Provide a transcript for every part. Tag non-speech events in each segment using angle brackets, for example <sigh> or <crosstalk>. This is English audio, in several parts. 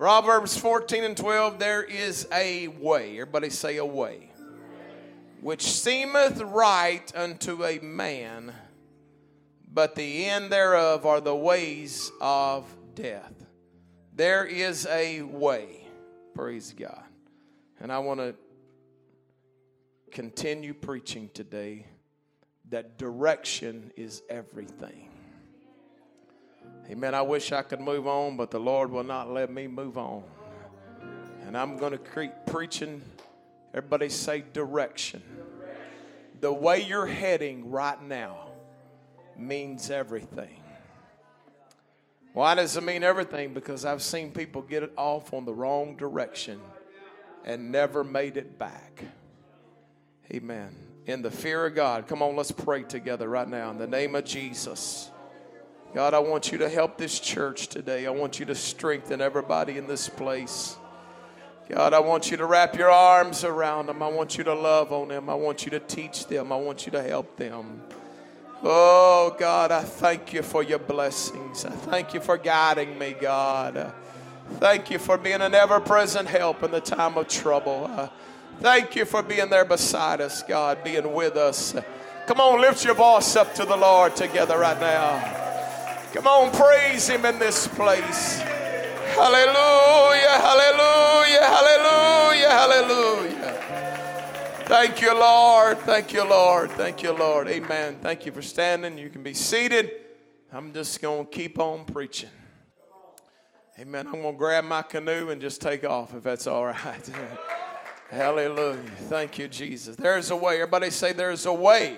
Proverbs 14 and 12, there is a way. Everybody say a way. Which seemeth right unto a man, but the end thereof are the ways of death. There is a way. Praise God. And I want to continue preaching today that direction is everything. Amen. I wish I could move on, but the Lord will not let me move on. And I'm going to keep preaching. Everybody say direction. The way you're heading right now means everything. Why does it mean everything? Because I've seen people get it off on the wrong direction and never made it back. Amen. In the fear of God. Come on, let's pray together right now in the name of Jesus. God, I want you to help this church today. I want you to strengthen everybody in this place. God, I want you to wrap your arms around them. I want you to love on them. I want you to teach them. I want you to help them. Oh, God, I thank you for your blessings. I thank you for guiding me, God. Thank you for being an ever present help in the time of trouble. Uh, thank you for being there beside us, God, being with us. Come on, lift your voice up to the Lord together right now. Come on, praise Him in this place. Hallelujah, hallelujah, hallelujah, hallelujah. Thank you, Lord. Thank you, Lord. Thank you, Lord. Amen. Thank you for standing. You can be seated. I'm just going to keep on preaching. Amen. I'm going to grab my canoe and just take off if that's all right. <laughs> Hallelujah. Thank you, Jesus. There's a way. Everybody say, There's a way.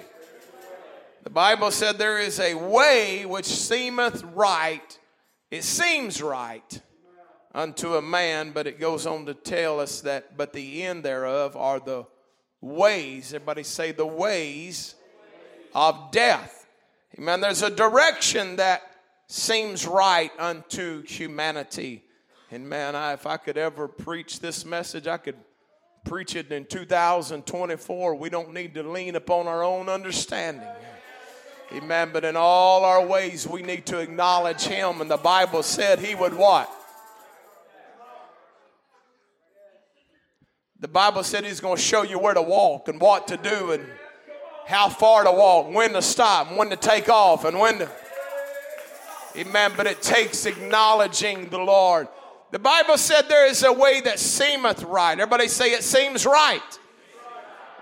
The Bible said, There is a way which seemeth right. It seems right unto a man, but it goes on to tell us that, but the end thereof are the ways. Everybody say, The ways of death. Amen. There's a direction that seems right unto humanity. And man, I, if I could ever preach this message, I could preach it in 2024. We don't need to lean upon our own understanding. Amen. But in all our ways, we need to acknowledge Him. And the Bible said He would what? The Bible said He's going to show you where to walk and what to do and how far to walk, when to stop, when to take off, and when to. Amen. But it takes acknowledging the Lord. The Bible said there is a way that seemeth right. Everybody say it seems right.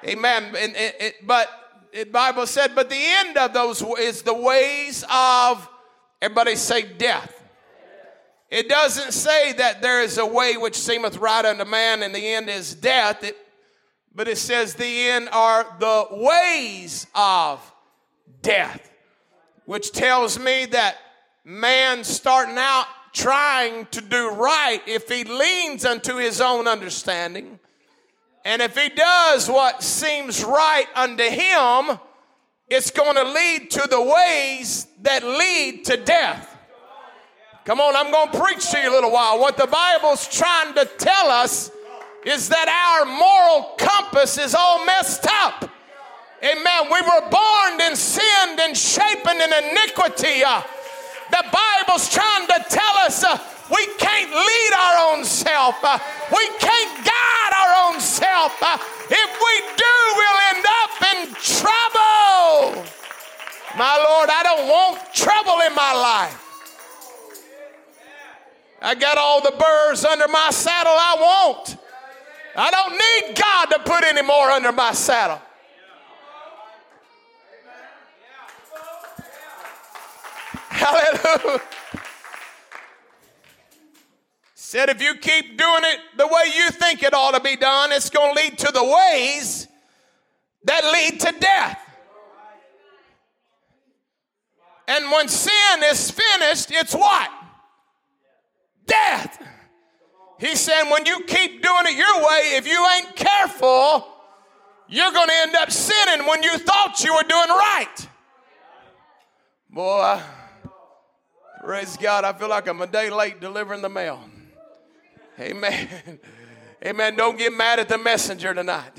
Amen. And, it, it, but the Bible said, but the end of those is the ways of, everybody say death. It doesn't say that there is a way which seemeth right unto man and the end is death, it, but it says the end are the ways of death, which tells me that man starting out trying to do right, if he leans unto his own understanding, and if he does what seems right unto him, it's going to lead to the ways that lead to death. Come on, I'm going to preach to you a little while. What the Bible's trying to tell us is that our moral compass is all messed up. Amen. We were born in sinned and shapen in iniquity. Uh, the Bible's trying to tell us uh, we can't lead our own self. Uh, we can't guide our own self. Uh, if we do, we'll end up in trouble. My Lord, I don't want trouble in my life. I got all the burrs under my saddle I want. I don't need God to put any more under my saddle. Hallelujah. Said if you keep doing it the way you think it ought to be done, it's going to lead to the ways that lead to death. And when sin is finished, it's what? Death. He said, when you keep doing it your way, if you ain't careful, you're going to end up sinning when you thought you were doing right. Boy, praise God, I feel like I'm a day late delivering the mail. Amen. Amen. Don't get mad at the messenger tonight.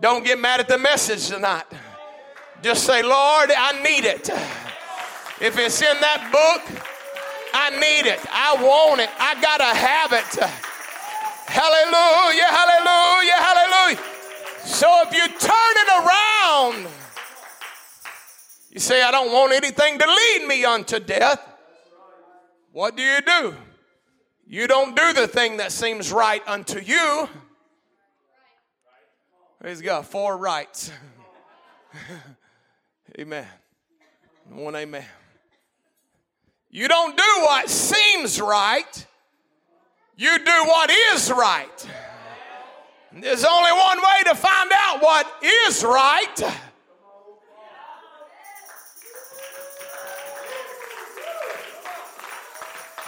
Don't get mad at the message tonight. Just say, Lord, I need it. If it's in that book, I need it. I want it. I got to have it. Hallelujah, hallelujah, hallelujah. So if you turn it around, you say, I don't want anything to lead me unto death. What do you do? You don't do the thing that seems right unto you. He's got Four rights. <laughs> amen. One amen. You don't do what seems right. You do what is right. There's only one way to find out what is right.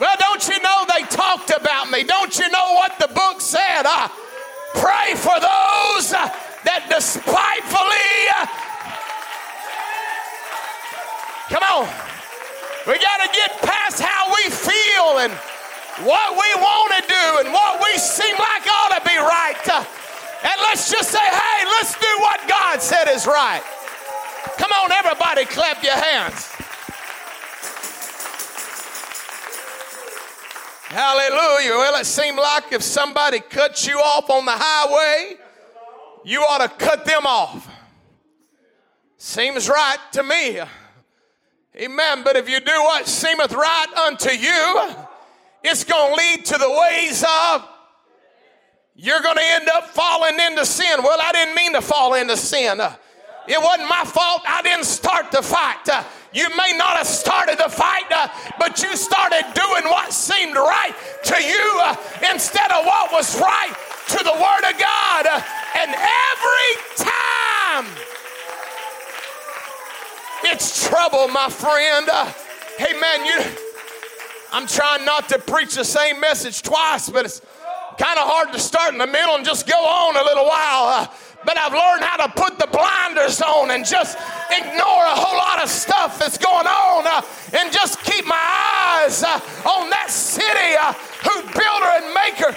Well, don't you know they talked about me? Don't you know what the book said? I pray for those that despitefully. Come on. We got to get past how we feel and what we want to do and what we seem like ought to be right. And let's just say, hey, let's do what God said is right. Come on, everybody, clap your hands. Hallelujah. Well, it seemed like if somebody cuts you off on the highway, you ought to cut them off. Seems right to me. Amen. But if you do what seemeth right unto you, it's going to lead to the ways of you're going to end up falling into sin. Well, I didn't mean to fall into sin. It wasn't my fault. I didn't start the fight. Uh, you may not have started the fight, uh, but you started doing what seemed right to you uh, instead of what was right to the Word of God. Uh, and every time it's trouble, my friend. Uh, hey, man, you. I'm trying not to preach the same message twice, but it's kind of hard to start in the middle and just go on a little while. But I've learned how to put the blinders on and just ignore a whole lot of stuff that's going on uh, and just keep my eyes uh, on that city uh, whose builder and maker.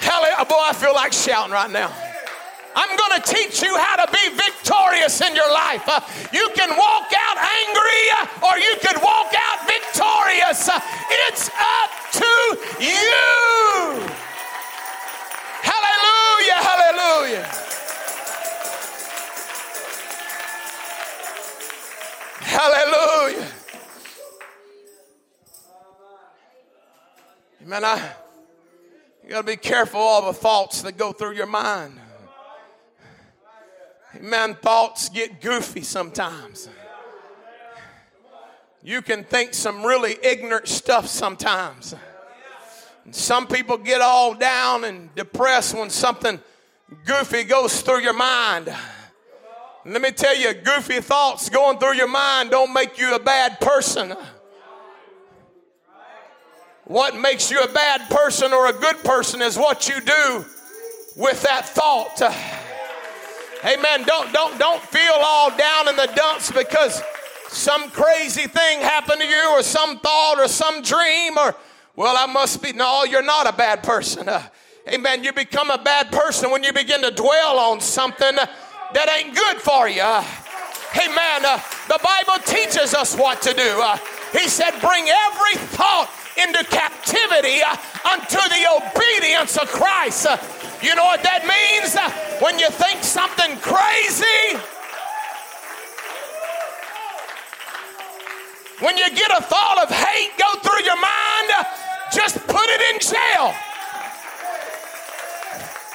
Hell, boy, I feel like shouting right now. I'm going to teach you how to be victorious in your life. Uh, you can walk out angry uh, or you can walk out victorious. Uh, it's up to you. Hallelujah, hallelujah. Hallelujah. Amen. I, you got to be careful all the thoughts that go through your mind. Man, thoughts get goofy sometimes. You can think some really ignorant stuff sometimes. And some people get all down and depressed when something goofy goes through your mind. let me tell you, goofy thoughts going through your mind don't make you a bad person. What makes you a bad person or a good person is what you do with that thought. Amen. Don't don't don't feel all down in the dumps because some crazy thing happened to you or some thought or some dream or well I must be no you're not a bad person. Uh, amen. You become a bad person when you begin to dwell on something that ain't good for you. Uh, amen. Uh, the Bible teaches us what to do. Uh, he said, "Bring every thought into captivity uh, unto the obedience of Christ." You know what that means? When you think something crazy, when you get a thought of hate go through your mind, just put it in jail.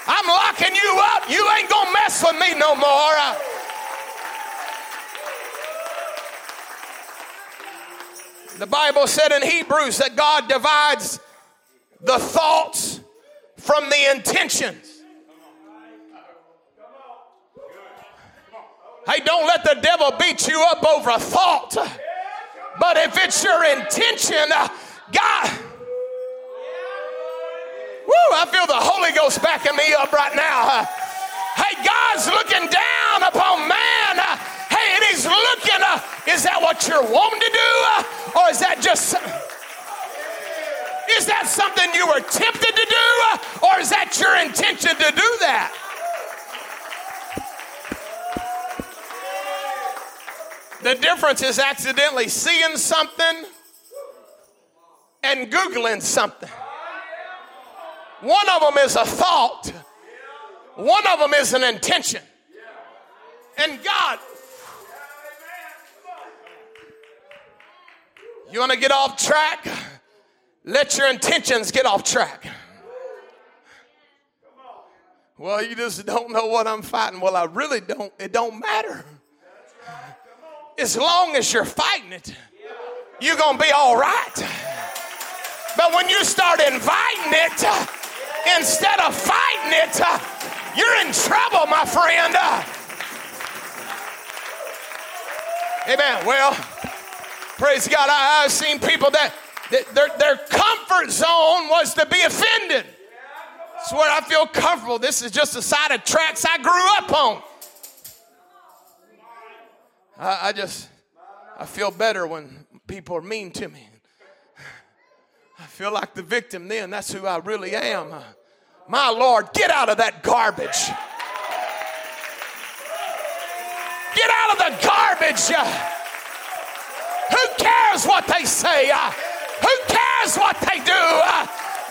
I'm locking you up. You ain't gonna mess with me no more. The Bible said in Hebrews that God divides the thoughts from the intentions. Hey, don't let the devil beat you up over a thought. But if it's your intention, uh, God, woo, I feel the Holy Ghost backing me up right now. hey, God's looking down upon man. Hey, and He's looking, uh, is that what you're wanting to do? Uh, or is that just. Is that something you were tempted to do? Or is that your intention to do that? The difference is accidentally seeing something and Googling something. One of them is a thought, one of them is an intention. And God, you want to get off track? Let your intentions get off track. Well, you just don't know what I'm fighting. Well, I really don't. It don't matter. As long as you're fighting it, you're going to be all right. But when you start inviting it instead of fighting it, you're in trouble, my friend. Amen. Well, praise God. I, have seen people that, that their, their comfort zone was to be offended. It's where I feel comfortable. This is just a side of tracks I grew up on. I, I just, I feel better when people are mean to me. I feel like the victim then. That's who I really am. My Lord, get out of that garbage. Get out of the garbage. Who cares what they say? Cares what they do?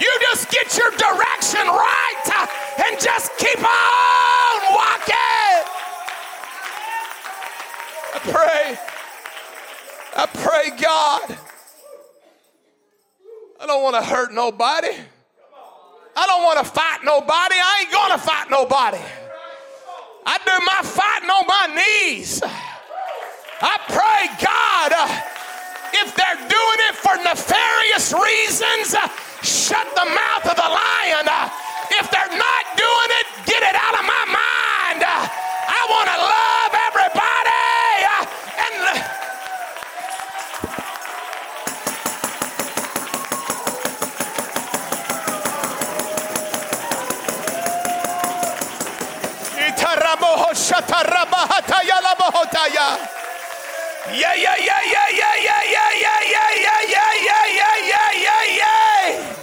You just get your direction right and just keep on walking. I pray, I pray, God, I don't want to hurt nobody. I don't want to fight nobody. I ain't going to fight nobody. I do my fighting on my knees. I pray, God, if they're doing it for nefarious reasons, uh, shut the mouth of the lion. Uh, if they're not doing it, get it out of my mind. Uh, I want to love everybody. And yeah, yeah, yeah, yeah, yeah, yeah, yeah, yeah, yeah, yeah, yeah, yeah, yeah, yeah, yeah, yeah.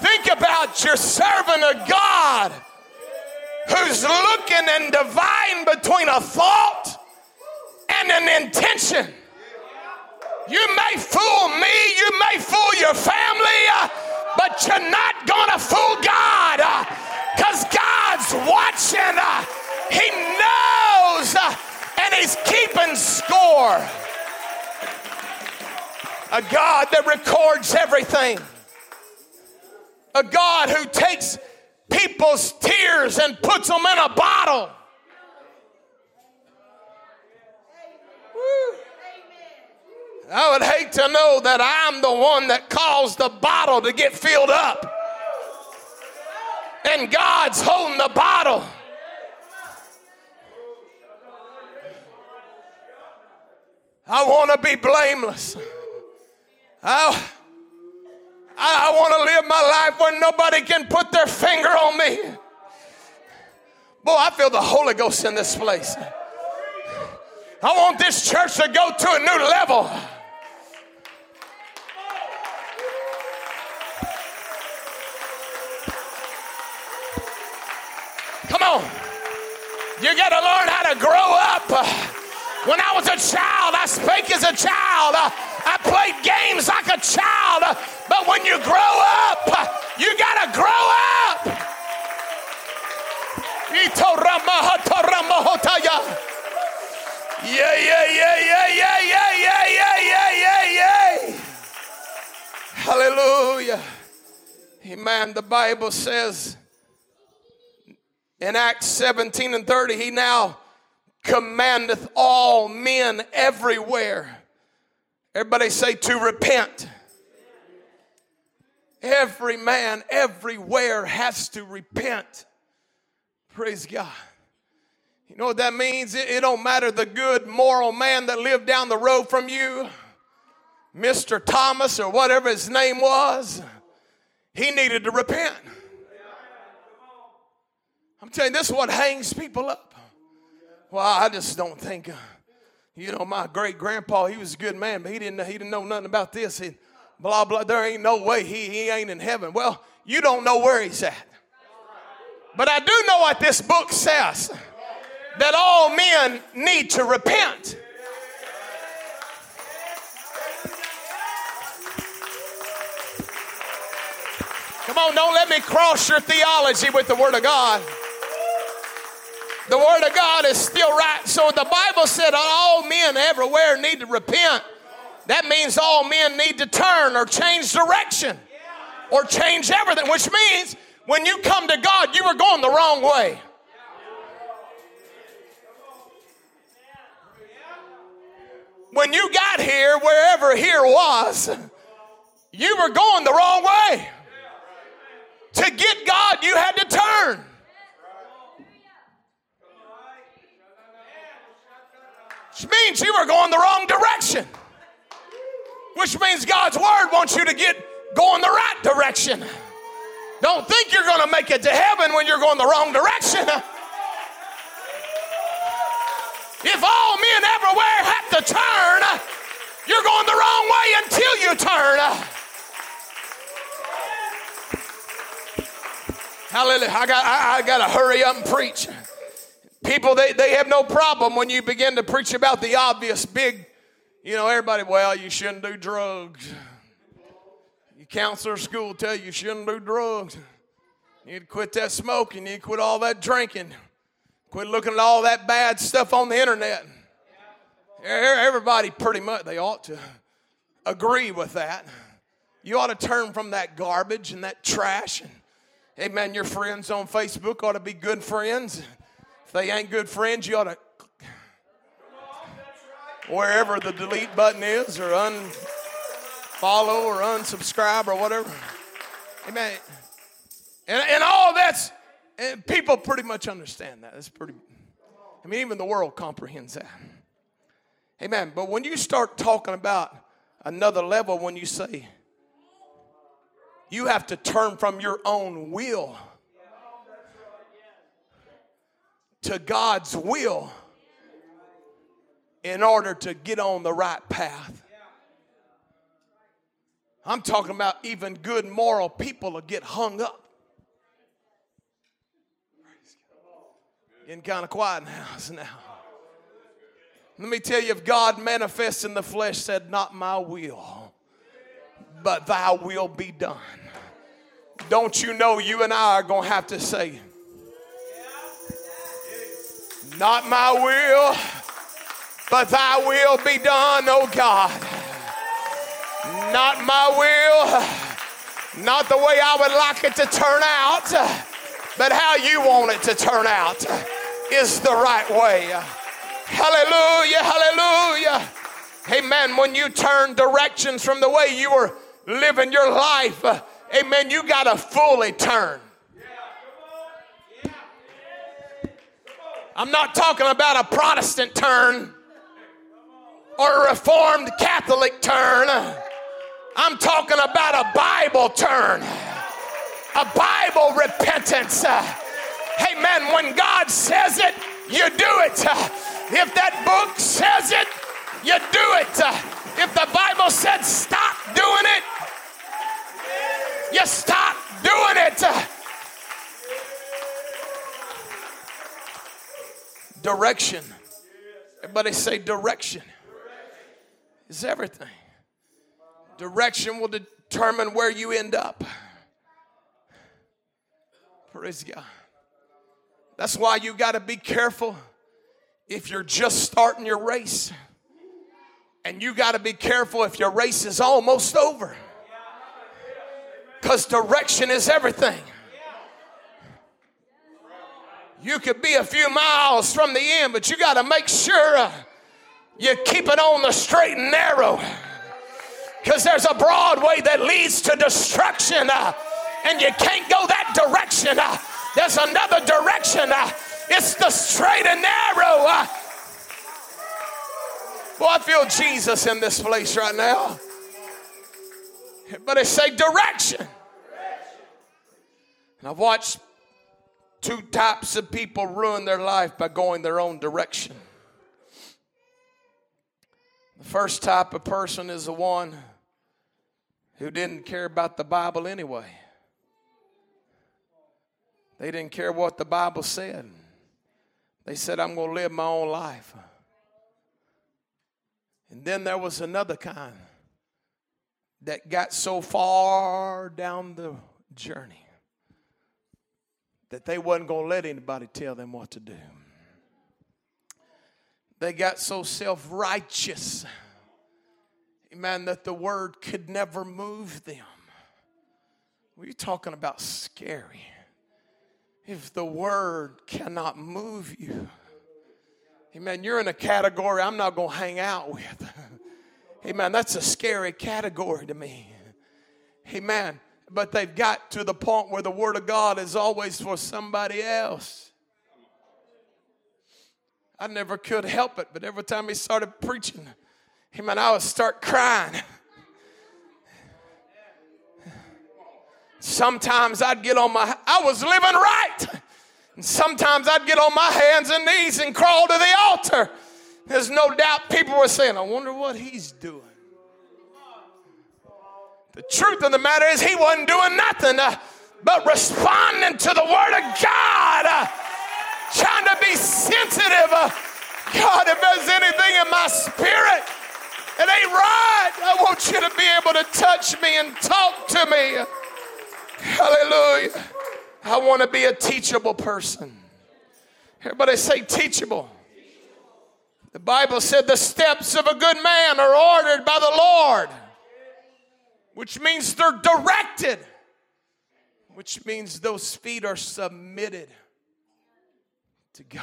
Think about your servant of God who's looking and dividing between a thought and an intention. You may fool me, you may fool your family, uh, but you're not gonna fool God because uh, God's watching. Uh, he knows uh, and He's keeping score. A God that records everything. A God who takes people's tears and puts them in a bottle. I would hate to know that I'm the one that caused the bottle to get filled up. And God's holding the bottle. I want to be blameless. I, I want to live my life where nobody can put their finger on me. Boy, I feel the Holy Ghost in this place. I want this church to go to a new level. Come on. You got to learn how to grow up. When I was a child, I spake as a child. I played games like a child. But when you grow up, you got to grow up. Yeah, yeah, yeah, yeah, yeah, yeah, yeah, yeah, yeah, yeah, yeah. Hallelujah. Amen. The Bible says in Acts 17 and 30, he now commandeth all men everywhere. Everybody say to repent. Every man everywhere has to repent. Praise God. You know what that means? It, it, don't matter the good moral man that lived down the road from you, Mr. Thomas or whatever his name was, he needed to repent. I'm telling you, this is what hangs people up. Well, I just don't think, uh, you know, my great grandpa, he was a good man, but he didn't, he didn't know nothing about this. He, blah, blah, there ain't no way he, he ain't in heaven. Well, you don't know where he's at. But I do know what this book says. that all men need to repent. Come on, don't let me cross your theology with the Word of God. The Word of God is still right. So the Bible said all men everywhere need to repent. That means all men need to turn or change direction or change everything, which means when you come to God, you were going the wrong way. When you got here, wherever here was, you were going the wrong way. To get God, you had to turn. Which means you were going the wrong direction. Which means God's word wants you to get going the right direction. Don't think you're going to make it to heaven when you're going the wrong direction. If all men everywhere have to turn, you're going the wrong way until you turn. Hallelujah. I got, I, I got to hurry up and preach. People, they, they have no problem when you begin to preach about the obvious big, you know, everybody, well, you shouldn't do drugs. Your counselor school tell you you shouldn't do drugs. You need to quit that smoking. You need to quit all that drinking. Quit looking at all that bad stuff on the internet. Everybody pretty much, they ought to agree with that. You ought to turn from that garbage and that trash. And, hey, man, your friends on Facebook ought to be good friends. If they ain't good friends, you ought to wherever the delete button is or unfollow or unsubscribe or whatever. Amen. And, and all that's and people pretty much understand that. That's pretty, I mean, even the world comprehends that. Amen. But when you start talking about another level, when you say you have to turn from your own will to God's will in order to get on the right path. I'm talking about even good moral people will get hung up Getting kind of quiet in the house now. Let me tell you, if God manifests in the flesh, said, Not my will, but thy will be done. Don't you know you and I are going to have to say, Not my will, but thy will be done, oh God. Not my will, not the way I would like it to turn out, but how you want it to turn out is the right way. Hallelujah, hallelujah. Amen. When you turn directions from the way you were living your life, amen, you got to fully turn. I'm not talking about a Protestant turn or a Reformed Catholic turn. I'm talking about a Bible turn, a Bible repentance. Amen. When God says it, you do it. If that book says it, you do it. If the Bible said stop doing it, you stop doing it. Direction. Everybody say direction is everything. Direction will determine where you end up. Praise God. That's why you got to be careful if you're just starting your race. And you got to be careful if your race is almost over. Because direction is everything. You could be a few miles from the end, but you got to make sure uh, you keep it on the straight and narrow. Because there's a broad way that leads to destruction, uh, and you can't go that direction. Uh, there's another direction. Uh, it's the straight and narrow. Uh. Boy, I feel Jesus in this place right now. But they say direction. And I've watched two types of people ruin their life by going their own direction. The first type of person is the one who didn't care about the Bible anyway. They didn't care what the Bible said. They said, I'm going to live my own life. And then there was another kind that got so far down the journey that they wasn't going to let anybody tell them what to do. They got so self righteous, amen, that the word could never move them. We're talking about scary. If the word cannot move you, amen, you're in a category I'm not going to hang out with. <laughs> Amen. That's a scary category to me. Amen. But they've got to the point where the Word of God is always for somebody else. I never could help it, but every time he started preaching, amen, I would start crying. Sometimes I'd get on my, I was living right. And sometimes I'd get on my hands and knees and crawl to the altar. There's no doubt people were saying, I wonder what he's doing. The truth of the matter is, he wasn't doing nothing uh, but responding to the Word of God, uh, trying to be sensitive. Uh, God, if there's anything in my spirit, it ain't right. I want you to be able to touch me and talk to me. Hallelujah. I want to be a teachable person. Everybody say teachable. The Bible said the steps of a good man are ordered by the Lord, which means they're directed, which means those feet are submitted to God.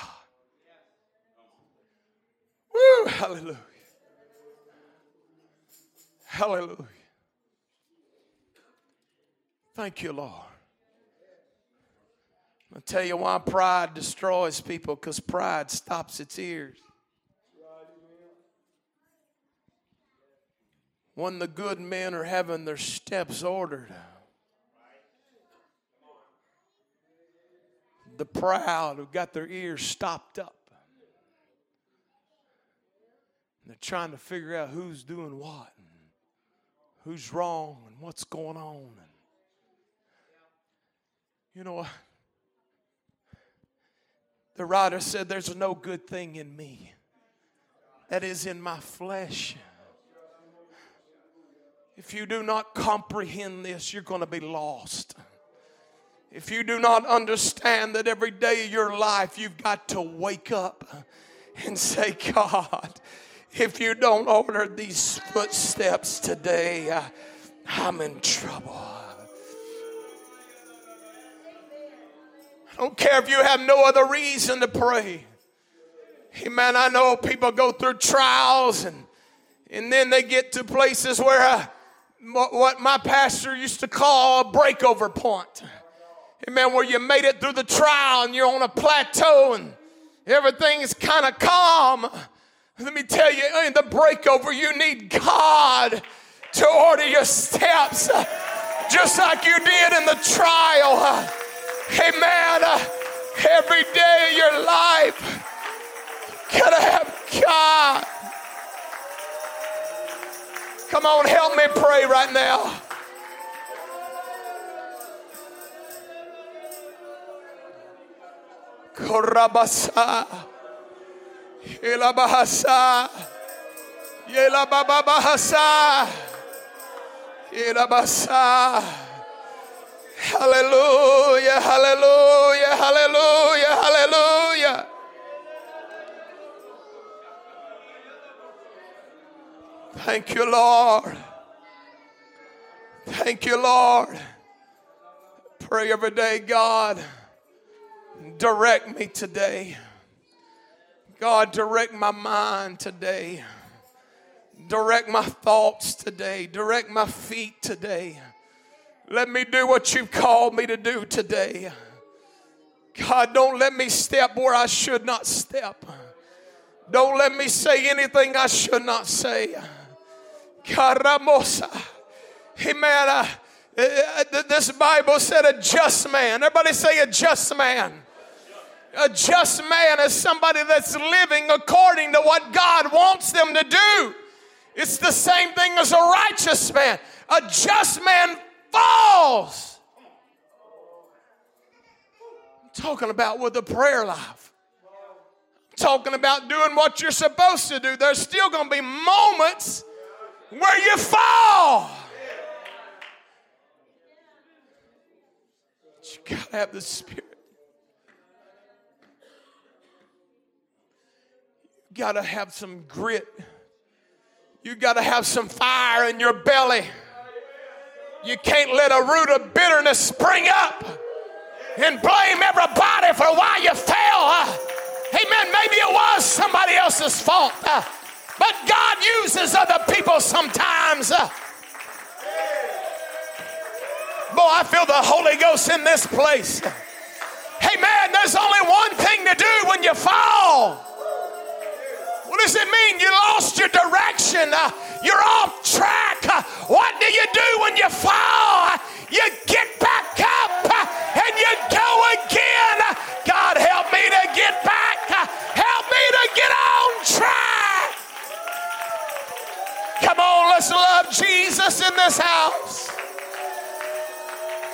Woo, hallelujah. Hallelujah. Thank you, Lord. I'll tell you why pride destroys people because pride stops its ears. When the good men are having their steps ordered. The proud who got their ears stopped up. They're trying to figure out who's doing what and who's wrong and what's going on. And you know, the writer said, There's no good thing in me that is in my flesh. If you do not comprehend this, you're going to be lost. If you do not understand that every day of your life you've got to wake up and say, God, if you don't order these footsteps today, I'm in trouble. I don't care if you have no other reason to pray. Hey Amen. I know people go through trials and and then they get to places where uh, what my pastor used to call a breakover point. Amen. Where you made it through the trial and you're on a plateau and everything is kind of calm. Let me tell you, in the breakover, you need God to order your steps just like you did in the trial. Amen. Every day of your life, gotta have God. Come on, help me pray right now. Korabasa. Hallelujah, hallelujah, hallelujah, hallelujah. Thank you, Lord. Thank you, Lord. Pray every day, God, direct me today. God, direct my mind today. Direct my thoughts today. Direct my feet today. Let me do what you've called me to do today. God, don't let me step where I should not step. Don't let me say anything I should not say. Caramosa. Amen. Uh, uh, this Bible said a just man. Everybody say a just man. A just man is somebody that's living according to what God wants them to do. It's the same thing as a righteous man. A just man falls. I'm talking about with a prayer life. talking about doing what you're supposed to do. There's still going to be moments where you fall. But you got to have the Spirit. You got to have some grit. You got to have some fire in your belly. You can't let a root of bitterness spring up and blame everybody for why you. Uh, amen. Maybe it was somebody else's fault. Uh, but God uses other people sometimes. Uh, boy, I feel the Holy Ghost in this place. Hey, man, there's only one thing to do when you fall. What does it mean? You lost your direction. Uh, you're off track. Uh, what do you do when you fall? Uh, you get back up uh, and you go again. This house.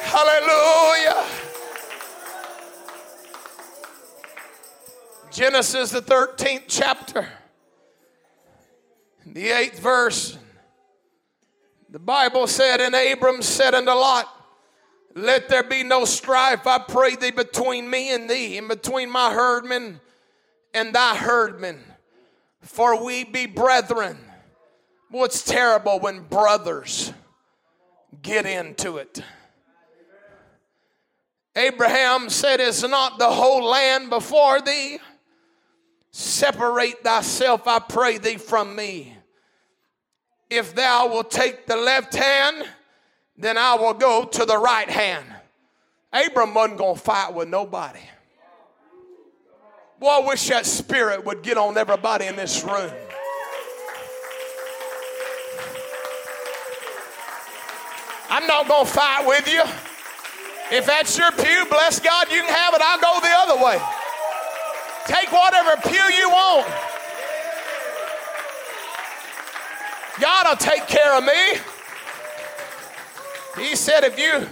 Hallelujah. Genesis, the 13th chapter. The eighth verse, the Bible said, And Abram said unto Lot, Let there be no strife, I pray thee, between me and thee, and between my herdmen and thy herdmen, for we be brethren. What's terrible when brothers get into it? Abraham said, Is not the whole land before thee? Separate thyself, I pray thee, from me. If thou wilt take the left hand, then I will go to the right hand. Abram wasn't going to fight with nobody. Boy, I wish that spirit would get on everybody in this room. I'm not going to fight with you. If that's your pew, bless God, you can have it. I'll go the other way. Take whatever pew you want. God will take care of me. He said, if you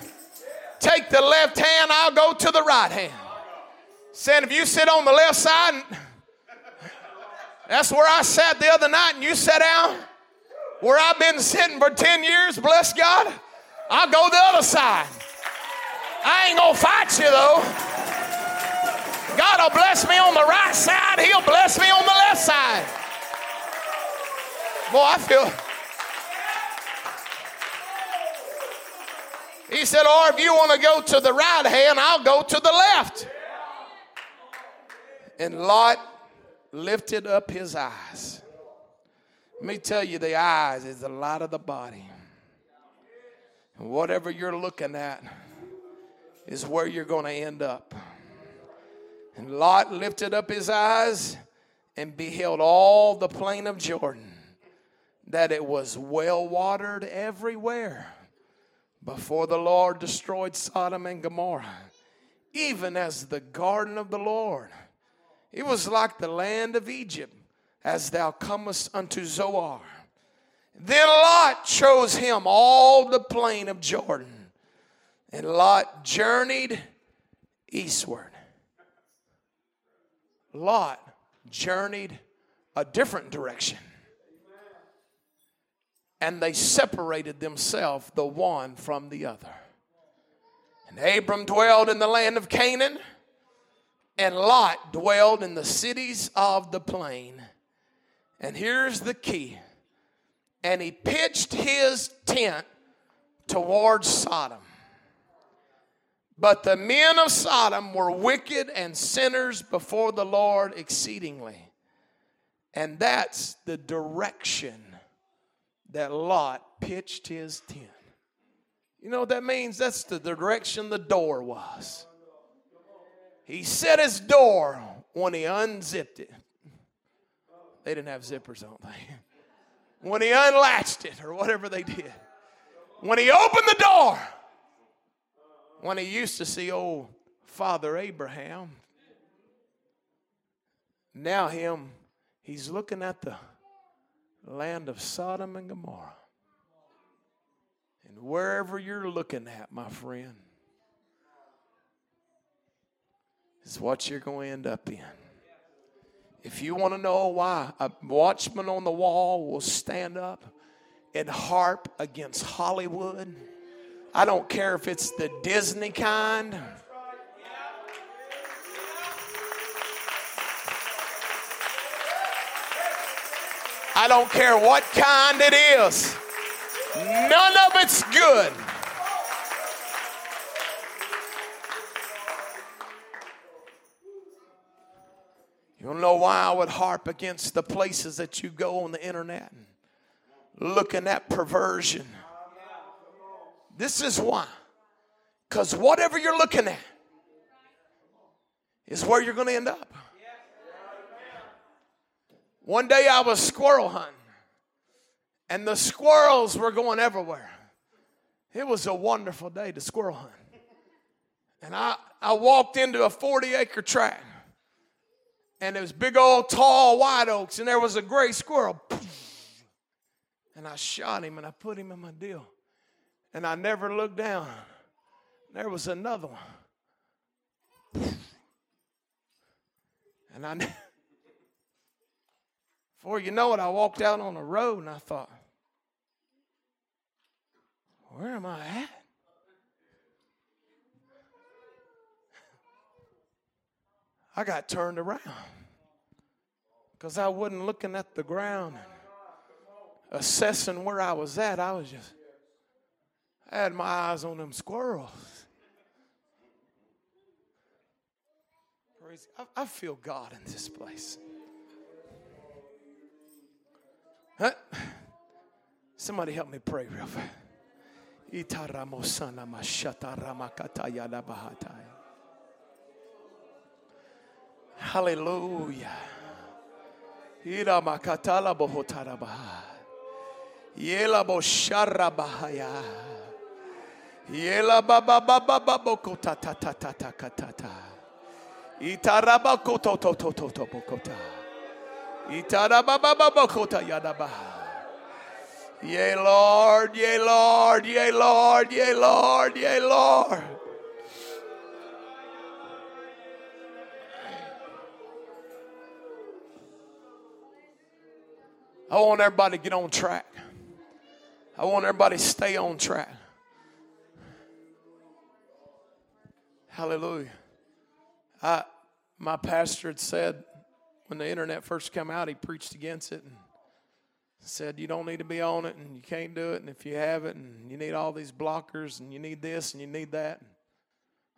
take the left hand, I'll go to the right hand. Said, if you sit on the left side, that's where I sat the other night, and you sat down where I've been sitting for 10 years, bless God, I'll go the other side. I ain't gonna fight you though. God will bless me on the right side, He'll bless me on the left side. Boy, I feel. He said, or if you want to go to the right hand, I'll go to the left. And Lot lifted up his eyes. Let me tell you, the eyes is the light of the body. Whatever you're looking at is where you're going to end up. And Lot lifted up his eyes and beheld all the plain of Jordan that it was well watered everywhere before the Lord destroyed Sodom and Gomorrah, even as the garden of the Lord. It was like the land of Egypt as thou comest unto Zoar. Then Lot chose him all the plain of Jordan, and Lot journeyed eastward. Lot journeyed a different direction and they separated themselves the one from the other. And Abram dwelled in the land of Canaan, and Lot dwelled in the cities of the plain. And here's the key and he pitched his tent towards Sodom. But the men of Sodom were wicked and sinners before the Lord exceedingly. And that's the direction that Lot pitched his tent. You know what that means? That's the direction the door was. He set his door when he unzipped it. They didn't have zippers, don't they? When he unlatched it or whatever they did. When he opened the door. When he used to see old Father Abraham. Now him, he's looking at the land of Sodom and Gomorrah. And wherever you're looking at, my friend, is what you're going to end up in. If you want to know why a watchman on the wall will stand up and harp against Hollywood, I don't care if it's the Disney kind. I don't care what kind it is. None of it's good. You don't know why I would harp against the places that you go on the internet and looking at perversion. This is why. Because whatever you're looking at is where you're going to end up. One day I was squirrel hunting, and the squirrels were going everywhere. It was a wonderful day to squirrel hunt. And I, I walked into a 40 acre tract, and it was big old tall white oaks, and there was a gray squirrel. And I shot him and I put him in my deal. And I never looked down. There was another one. And I before you know it, I walked out on the road and I thought, where am I at? I got turned around because I wasn't looking at the ground and assessing where I was at. I was just, I had my eyes on them squirrels. I, I feel God in this place. Huh? Somebody help me pray real fast. Hallelujah. Ira makatala bohotara baha. Yela boshara bahaya. Yela baba baba baba kota ta ta ta ta ta ta ta. Itaraba koto to to to to bokota. Yea, Lord, yea, Lord, yea, Lord, yea, Lord, yea, Lord. I want everybody to get on track. I want everybody to stay on track. Hallelujah. I, my pastor had said when the internet first came out, he preached against it and said you don't need to be on it and you can't do it, and if you have it, and you need all these blockers, and you need this and you need that.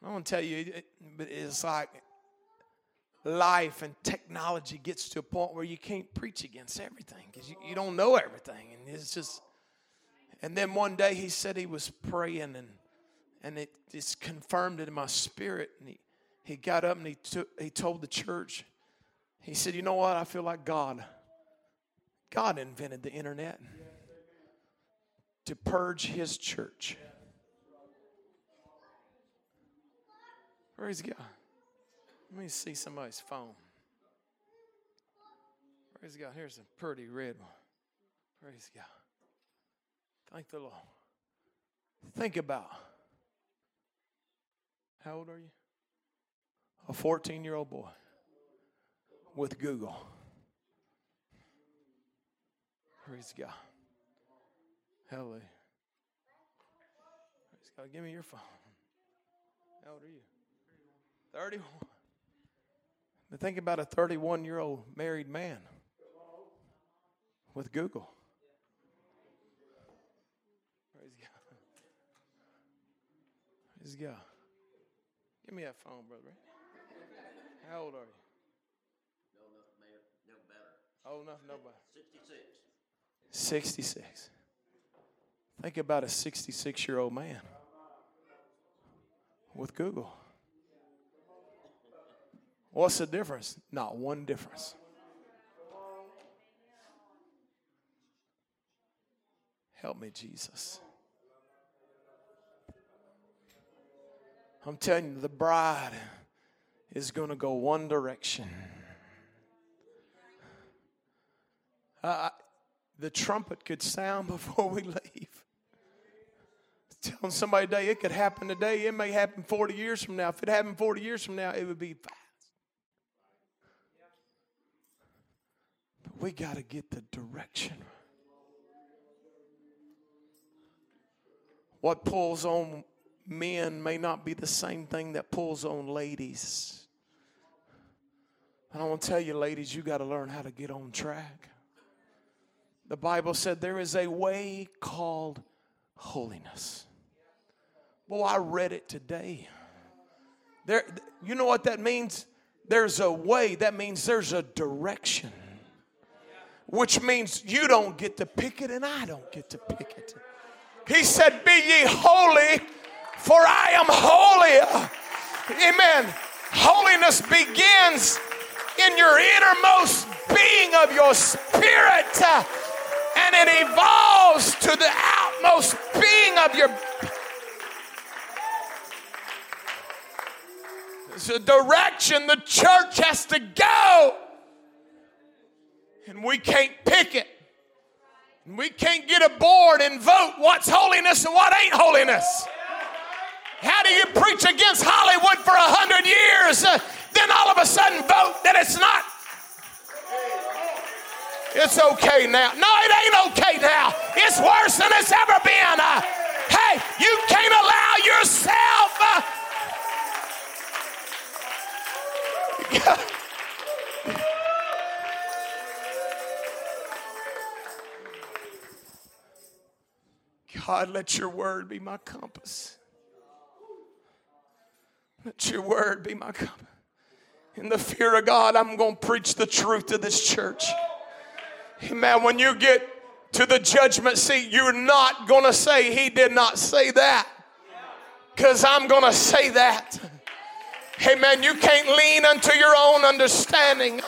I want to tell you, it's like life and technology gets to a point where you can't preach against everything because you, you don't know everything, and it's just. And then one day he said he was praying and and it just confirmed it in my spirit. And he, he got up and he took he told the church, he said, You know what? I feel like God. God invented the internet to purge his church. Praise God. Let me see somebody's phone. Praise God. Here's a pretty red one. Praise God. Thank the Lord. Think about how old are you? A 14 year old boy with Google. Praise God. Hallelujah. Praise God. Give me your phone. How old are you? 31. But think about a 31 year old married man with Google. Praise God. Praise God. Give me that phone, brother. How old are you? Old enough, nobody. 66. 66. Think about a 66 year old man with Google. What's the difference? Not one difference. Help me, Jesus. I'm telling you, the bride is going to go one direction. Uh, the trumpet could sound <laughs> before we leave. Telling somebody today it could happen today. It may happen 40 years from now. If it happened 40 years from now, it would be We got to get the direction. What pulls on men may not be the same thing that pulls on ladies. And I want to tell you, ladies, you got to learn how to get on track. The Bible said there is a way called holiness. Well, I read it today. There, you know what that means? There's a way. That means there's a direction. Which means you don't get to pick it and I don't get to pick it. He said, Be ye holy, for I am holy. Amen. Holiness begins in your innermost being of your spirit, and it evolves to the outmost being of your. It's a direction the church has to go, and we can't pick it. We can't get a board and vote what's holiness and what ain't holiness. How do you preach against Hollywood for a hundred years, uh, then all of a sudden vote that it's not? It's okay now. No, it ain't okay now. It's worse than it's ever been. Uh, hey, you can't allow yourself. Uh, <laughs> God, let your word be my compass. Let your word be my compass. In the fear of God, I'm going to preach the truth to this church. Amen. When you get to the judgment seat, you're not going to say, He did not say that. Because I'm going to say that. Amen. You can't lean unto your own understanding.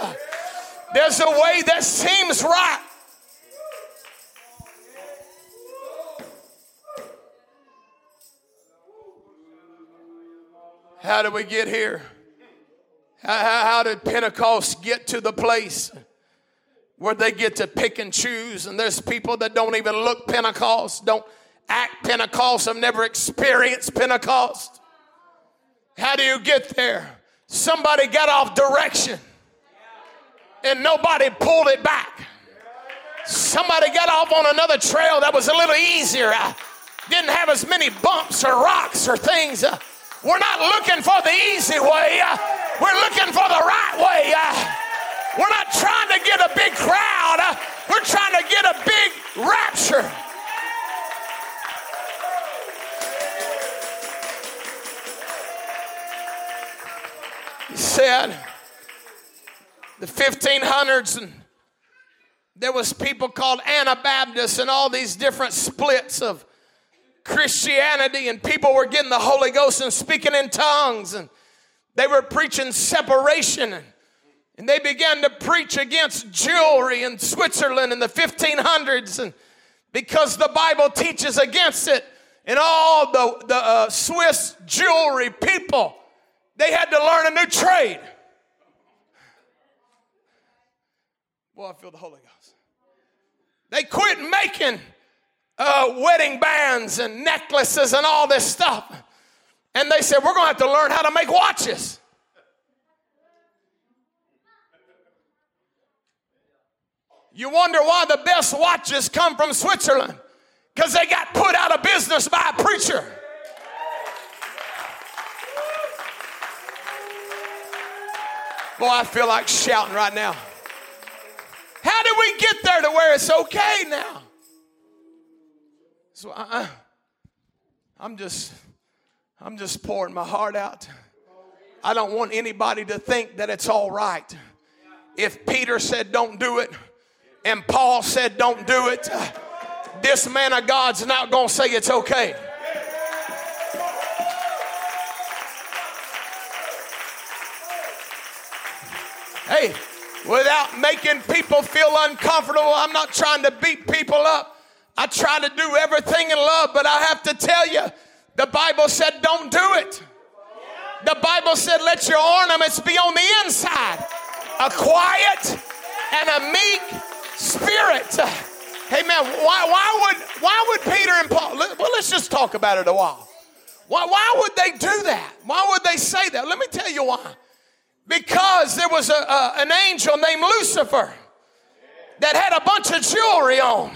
There's a way that seems right. How did we get here? How, how, did Pentecost get to the place where they get to pick and choose? And there's people that don't even look Pentecost, don't act Pentecost, have never experienced Pentecost. How do you get there? Somebody got off direction and nobody pulled it back. Somebody got off on another trail that was a little easier. I didn't have as many bumps or rocks or things. Uh, we're not looking for the easy way. We're looking for the right way. We're not trying to get a big crowd. We're trying to get a big rapture. He said, the 1500s, and there was people called Anabaptists and all these different splits of Christianity and people were getting the Holy Ghost and speaking in tongues and they were preaching separation and, they began to preach against jewelry in Switzerland in the 1500s and because the Bible teaches against it and all the, the uh, Swiss jewelry people they had to learn a new trade. Boy, I feel the Holy Ghost. They quit making uh, wedding bands and necklaces and all this stuff. And they said, We're going to have to learn how to make watches. You wonder why the best watches come from Switzerland because they got put out of business by a preacher. Boy, I feel like shouting right now. How did we get there to where it's okay now? So I, I'm just, I'm just pouring my heart out. I don't want anybody to think that it's all right. If Peter said don't do it, and Paul said don't do it, this man of God's not going to say it's okay. Hey, without making people feel uncomfortable, I'm not trying to beat people up. I try to do everything in love, but I have to tell you, the Bible said don't do it. The Bible said let your ornaments be on the inside. A quiet and a meek spirit. Hey man, why, why would why would Peter and Paul? Well, let's just talk about it a while. Why, why would they do that? Why would they say that? Let me tell you why. Because there was a, a an angel named Lucifer that had a bunch of jewelry on.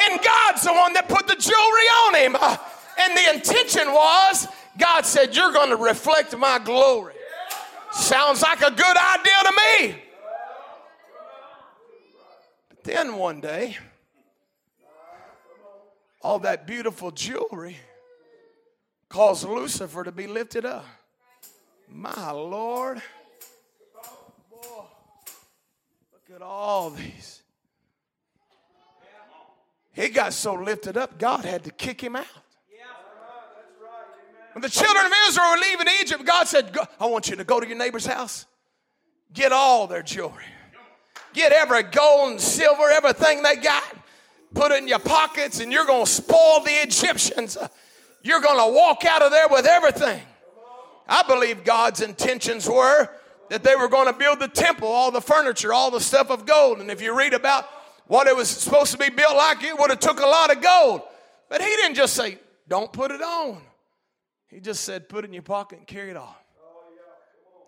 And God's the one that put the jewelry on him. Uh, and the intention was, God said, You're going to reflect my glory. Sounds like a good idea to me. But then one day, all that beautiful jewelry caused Lucifer to be lifted up. My Lord. Look at all these. He got so lifted up, God had to kick him out. When the children of Israel were leaving Egypt, God said, I want you to go to your neighbor's house, get all their jewelry, get every gold and silver, everything they got, put it in your pockets, and you're going to spoil the Egyptians. You're going to walk out of there with everything. I believe God's intentions were that they were going to build the temple, all the furniture, all the stuff of gold. And if you read about what it was supposed to be built like, it would have took a lot of gold. But he didn't just say, don't put it on. He just said, put it in your pocket and carry it off.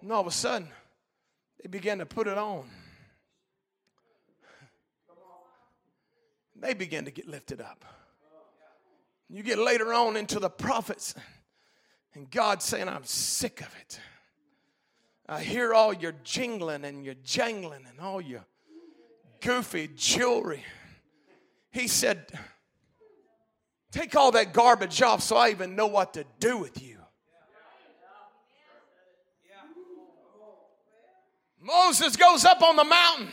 And all of a sudden, they began to put it on. They began to get lifted up. You get later on into the prophets, and God saying, I'm sick of it. I hear all your jingling and your jangling and all your goofy jewelry. He said, Take all that garbage off so I even know what to do with you. Moses goes up on the mountain.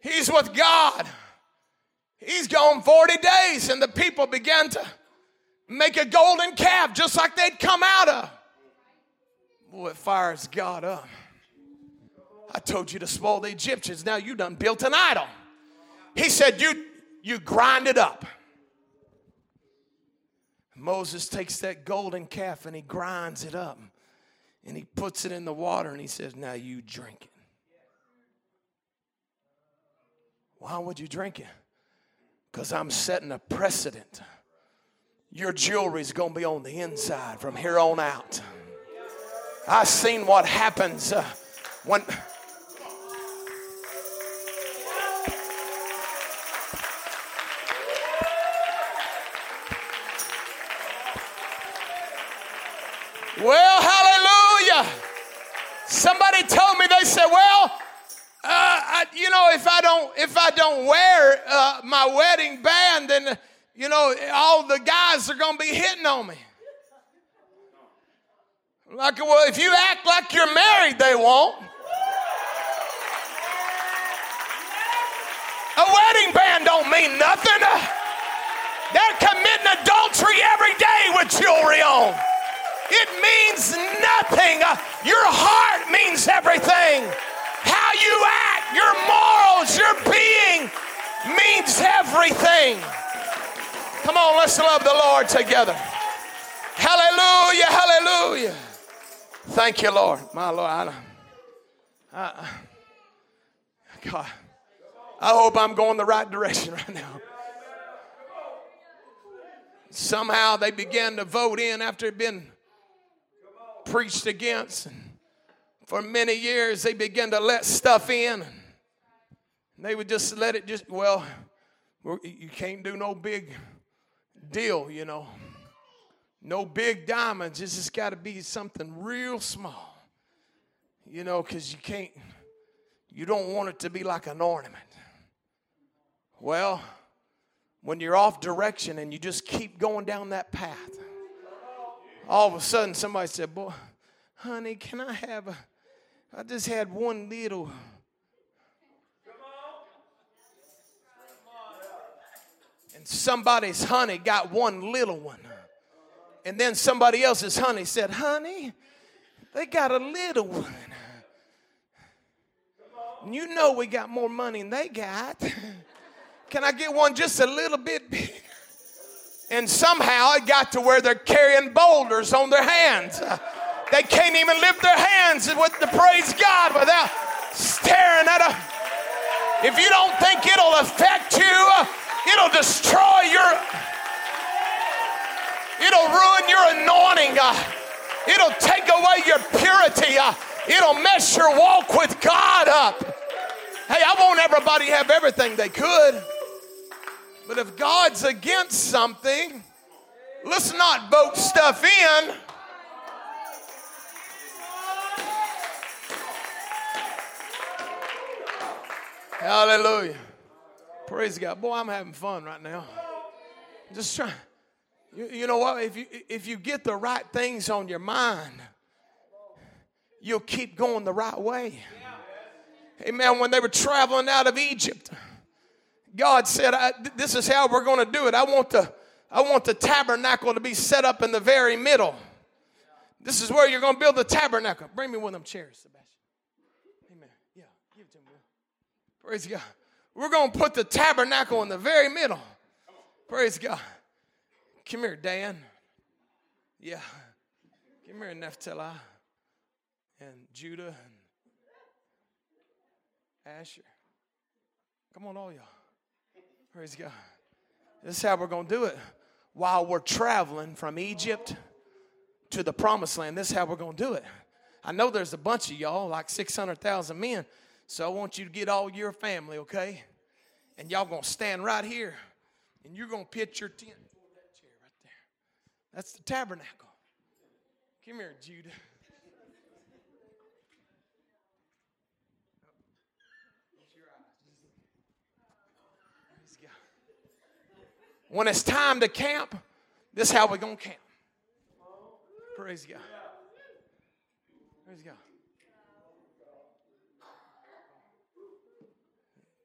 He's with God. He's gone 40 days, and the people began to make a golden calf just like they'd come out of. Boy, it fires God up. I told you to spoil the Egyptians. Now you done built an idol. He said, You you grind it up. Moses takes that golden calf and he grinds it up and he puts it in the water and he says, Now you drink it. Why would you drink it? Because I'm setting a precedent. Your jewelry's going to be on the inside from here on out. I've seen what happens uh, when. Well, hallelujah. Somebody told me, they said, well, uh, I, you know, if I don't, if I don't wear uh, my wedding band, then, you know, all the guys are to be hitting on me. Like, well, if you act like you're married, they won't. A wedding band don't mean nothing. They're committing adultery every day with jewelry on. It means nothing. Your heart means everything. How you act, your morals, your being means everything. Come on, let's love the Lord together. Hallelujah, hallelujah. Thank you, Lord. My Lord, I, I, God, I hope I'm going the right direction right now. Somehow they began to vote in after it had been preached against. And for many years, they began to let stuff in. They would just let it just, well, you can't do no big deal, you know. No big diamonds. It's just got to be something real small, you know, because you can't, you don't want it to be like an ornament. Well, when you're off direction and you just keep going down that path, all of a sudden somebody said, Boy, honey, can I have a, I just had one little. And somebody's honey got one little one. And then somebody else's honey said, Honey, they got a little one. You know we got more money than they got. Can I get one just a little bit bigger? And somehow it got to where they're carrying boulders on their hands. They can't even lift their hands with the praise God without staring at a. If you don't think it'll affect you, it'll destroy your. It'll ruin your anointing. Uh, it'll take away your purity. Uh, it'll mess your walk with God up. Hey, I want everybody to have everything they could. But if God's against something, let's not vote stuff in. Hallelujah. Praise God. Boy, I'm having fun right now. Just trying. You, you know what? If you, if you get the right things on your mind, you'll keep going the right way. Amen. When they were traveling out of Egypt, God said, This is how we're going to do it. I want, the, I want the tabernacle to be set up in the very middle. This is where you're going to build the tabernacle. Bring me one of them chairs, Sebastian. Amen. Yeah, give it to me. Praise God. We're going to put the tabernacle in the very middle. Praise God. Come here, Dan. Yeah. Come here, Naphtali and Judah and Asher. Come on, all y'all. Praise God. This is how we're going to do it. While we're traveling from Egypt to the promised land, this is how we're going to do it. I know there's a bunch of y'all, like 600,000 men, so I want you to get all your family, okay? And y'all going to stand right here, and you're going to pitch your tent. That chair right there. That's the tabernacle. Come here, Judah. When it's time to camp, this is how we're going to camp. Praise God. Praise God.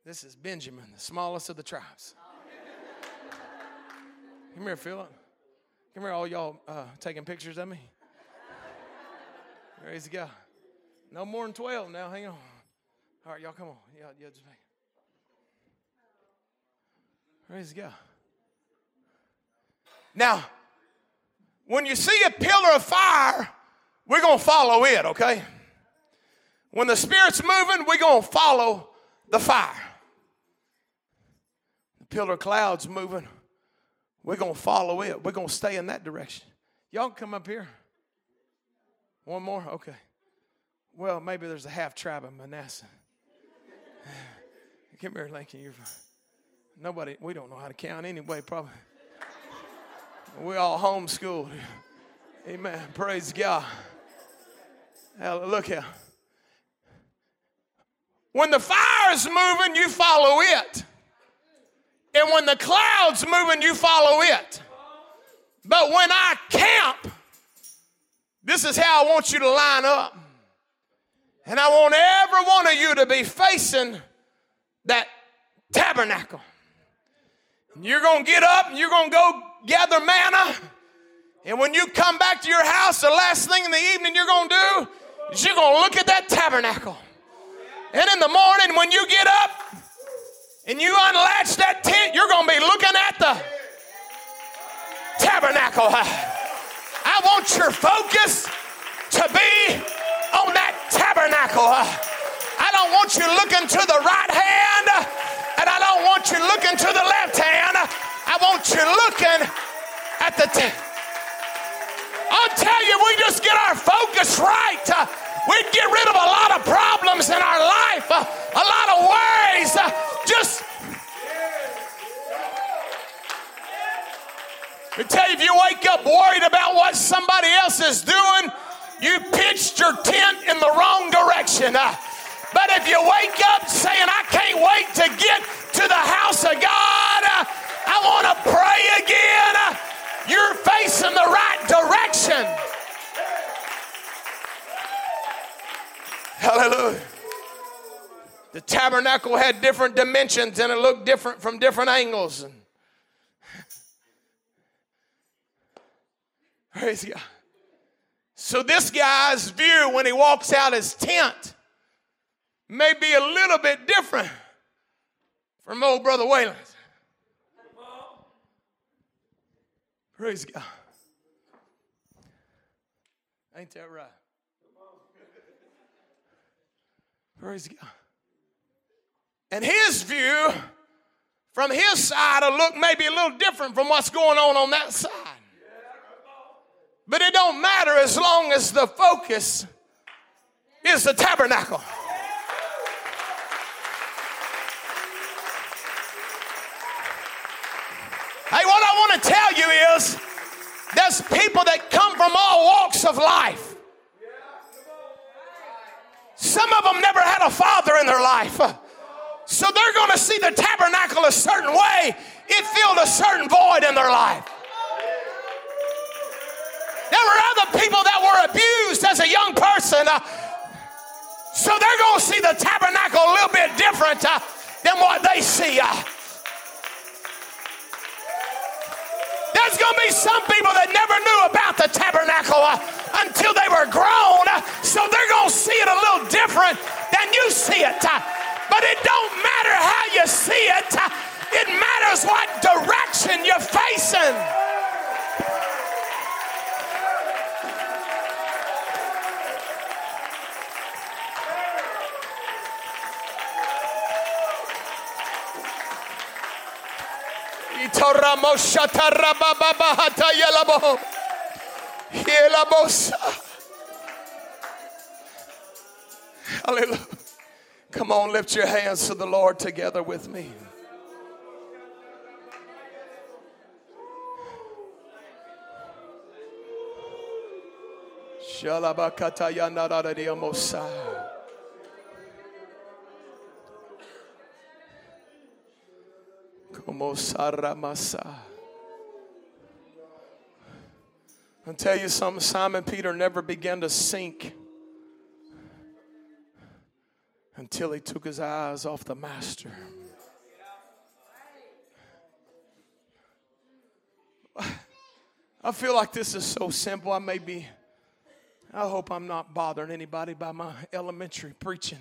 This is Benjamin, the smallest of the tribes. Come here, Philip. Come here, all y'all uh, taking pictures of me. Praise God. No more than 12 now. Hang on. All right, y'all, come on. Yeah, yeah, just make. Praise God. Now, when you see a pillar of fire, we're going to follow it, okay? When the Spirit's moving, we're going to follow the fire. The pillar of clouds moving, we're going to follow it. We're going to stay in that direction. Y'all come up here. One more? Okay. Well, maybe there's a half tribe of Manasseh. <sighs> Come here, Lincoln. You're. Nobody, we don't know how to count anyway, probably. We all homeschooled. Amen. Praise God. Look here. When the fire's moving, you follow it. And when the cloud's moving, you follow it. But when I camp, this is how I want you to line up. And I want every one of you to be facing that tabernacle. You're going to get up and you're going to go gather manna. And when you come back to your house, the last thing in the evening you're going to do is you're going to look at that tabernacle. And in the morning, when you get up and you unlatch that tent, you're going to be looking at the tabernacle. I want your focus to be on that tabernacle. I don't want you looking to the right hand, and I don't want you looking to the left hand. I want you looking at the. I'll tell you, we just get our focus right. We'd get rid of a lot of problems in our life, a lot of worries. Just. I tell you, if you wake up worried about what somebody else is doing, you pitched your tent in the wrong direction. Uh, but if you wake up saying, I can't wait to get to the house of God, I want to pray again. You're facing the right direction. Hallelujah. The tabernacle had different dimensions and it looked different from different angles. Praise God. So, this guy's view when he walks out his tent may be a little bit different from old brother Wayland's. Praise God. Ain't that right? Praise God. And his view from his side will look maybe a little different from what's going on on that side. But it don't matter as long as the focus is the tabernacle. Want to tell you is there's people that come from all walks of life. Some of them never had a father in their life. So they're going to see the tabernacle a certain way. It filled a certain void in their life. There were other people that were abused as a young person. Uh, so they're going to see the tabernacle a little bit different uh, than what they see. Uh. There's going to be some people that never knew about the tabernacle uh, until they were grown. Uh, so they're going to see it a little different than you see it. Uh. But it don't matter how you see it. It matters what direction you're facing. Hallelujah. Come on, lift your hands to the Lord together with me. Shalabakataya naradiamosai. Como I'll tell you something, Simon Peter never began to sink until he took his eyes off the master. I feel like this is so simple. I may be, I hope I'm not bothering anybody by my elementary preaching.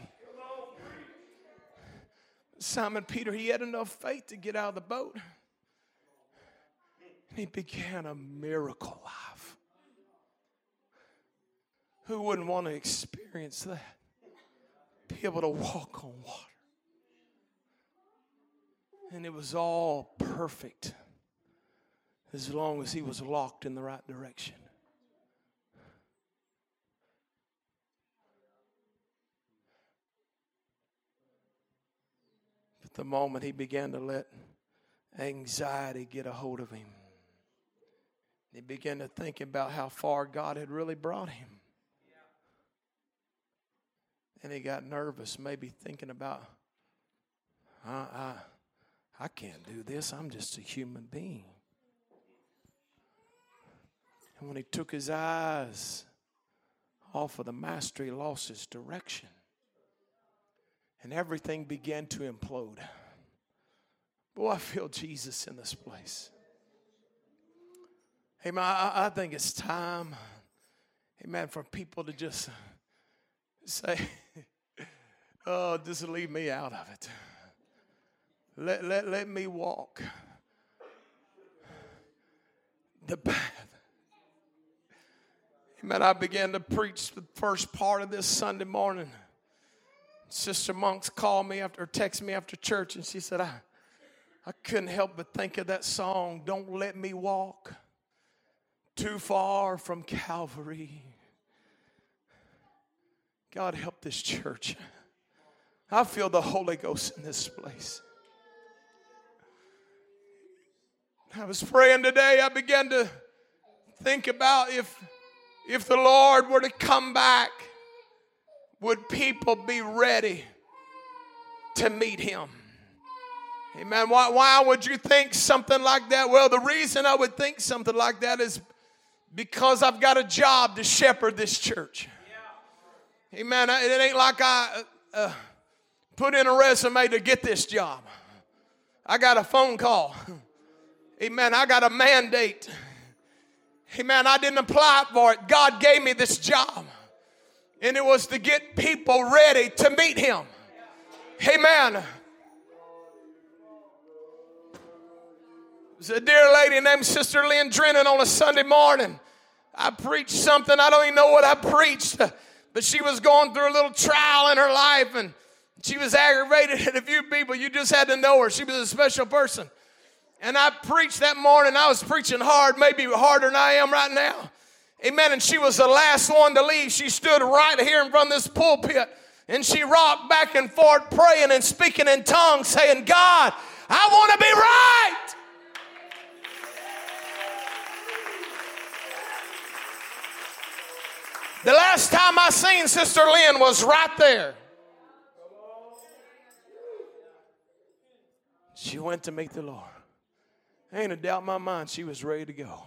Simon Peter, he had enough faith to get out of the boat. And he began a miracle life. Who wouldn't want to experience that? Be able to walk on water. And it was all perfect as long as he was locked in the right direction. The moment he began to let anxiety get a hold of him. He began to think about how far God had really brought him. And he got nervous, maybe thinking about, I, I, I can't do this. I'm just a human being. And when he took his eyes off of the master, he lost his direction and everything began to implode. Boy, I feel Jesus in this place. Hey, man, I, I think it's time, hey, man, for people to just say, <laughs> oh, just leave me out of it. Let, let, let me walk the path. Amen. I began to preach the first part of this Sunday morning. Sister Monks called me after, or texted me after church, and she said, I, I couldn't help but think of that song, Don't Let Me Walk Too Far from Calvary. God help this church. I feel the Holy Ghost in this place. I was praying today, I began to think about if if the Lord were to come back would people be ready to meet him? Amen. Why, why would you think something like that? Well, the reason I would think something like that is because I've got a job to shepherd this church. Amen. It ain't like I uh, uh, put in a resume to get this job. I got a phone call. Amen. I got a mandate. Amen. I didn't apply for it. God gave me this job and it was to get people ready to meet him. Amen. There's a dear lady named Sister Lynn Drennan on a Sunday morning. I preached something, I don't even know what I preached, but she was going through a little trial in her life and she was aggravated at a few people. You just had to know her. She was a special person. And I preached that morning. I was preaching hard, maybe harder than I am right now. Amen. And she was the last one to leave. She stood right here in front of this pulpit and she rocked back and forth, praying and speaking in tongues, saying, God, I want to be right. The last time I seen Sister Lynn was right there. She went to meet the Lord. Ain't a doubt in my mind she was ready to go.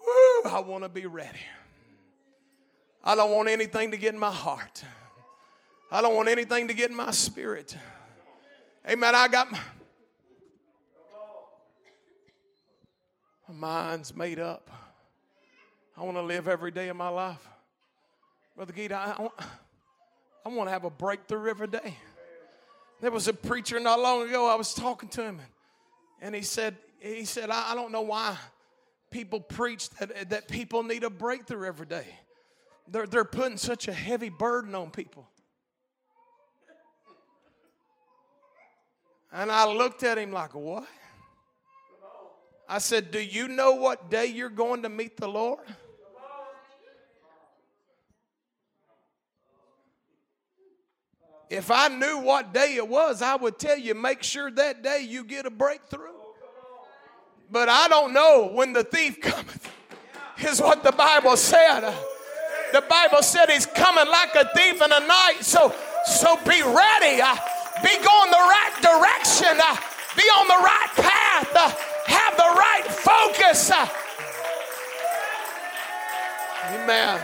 Woo, I want to be ready. I don't want anything to get in my heart. I don't want anything to get in my spirit. Amen. I got my, my mind's made up. I want to live every day of my life. Brother Geet, I, I, I want to have a breakthrough every day. There was a preacher not long ago, I was talking to him, and he said, he said, I, I don't know why people preach that, that people need a breakthrough every day. They're, they're putting such a heavy burden on people. And I looked at him like, What? I said, Do you know what day you're going to meet the Lord? If I knew what day it was, I would tell you make sure that day you get a breakthrough. But I don't know when the thief cometh, is what the Bible said. The Bible said he's coming like a thief in the night. So, so be ready. Uh, be going the right direction. Uh, be on the right path. Uh, have the right focus. Amen.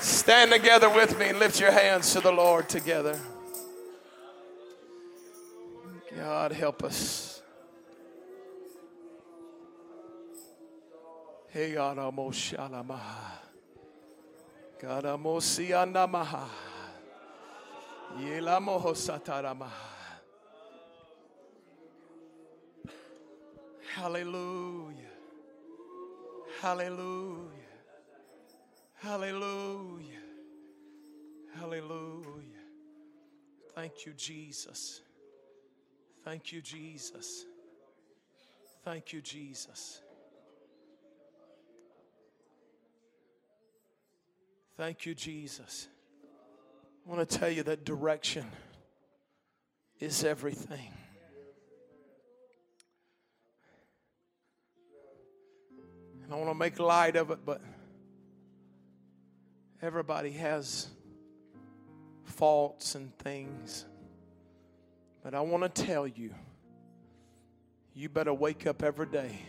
Stand together with me and lift your hands to the Lord together. God help us. Hey, God, almost shalamaha. God, almost sianamaha. Yelamoho sataramaha. Hallelujah. Hallelujah. Hallelujah. Hallelujah. Thank you, Jesus. Thank you, Jesus. Thank you, Jesus. Thank you, Jesus. I want to tell you that direction is everything. And I want to make light of it, but everybody has faults and things. But I want to tell you, you better wake up every day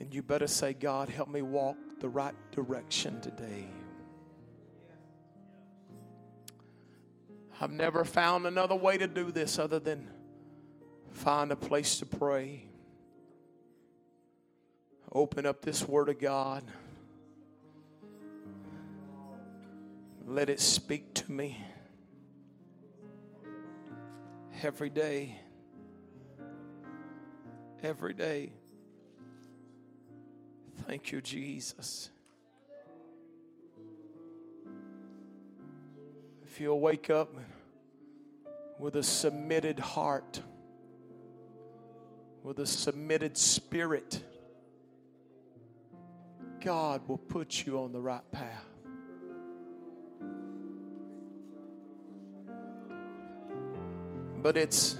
and you better say, God, help me walk the right direction today. I've never found another way to do this other than find a place to pray, open up this Word of God, let it speak to me every day. Every day. Thank you, Jesus. If you'll wake up with a submitted heart, with a submitted spirit, God will put you on the right path. But it's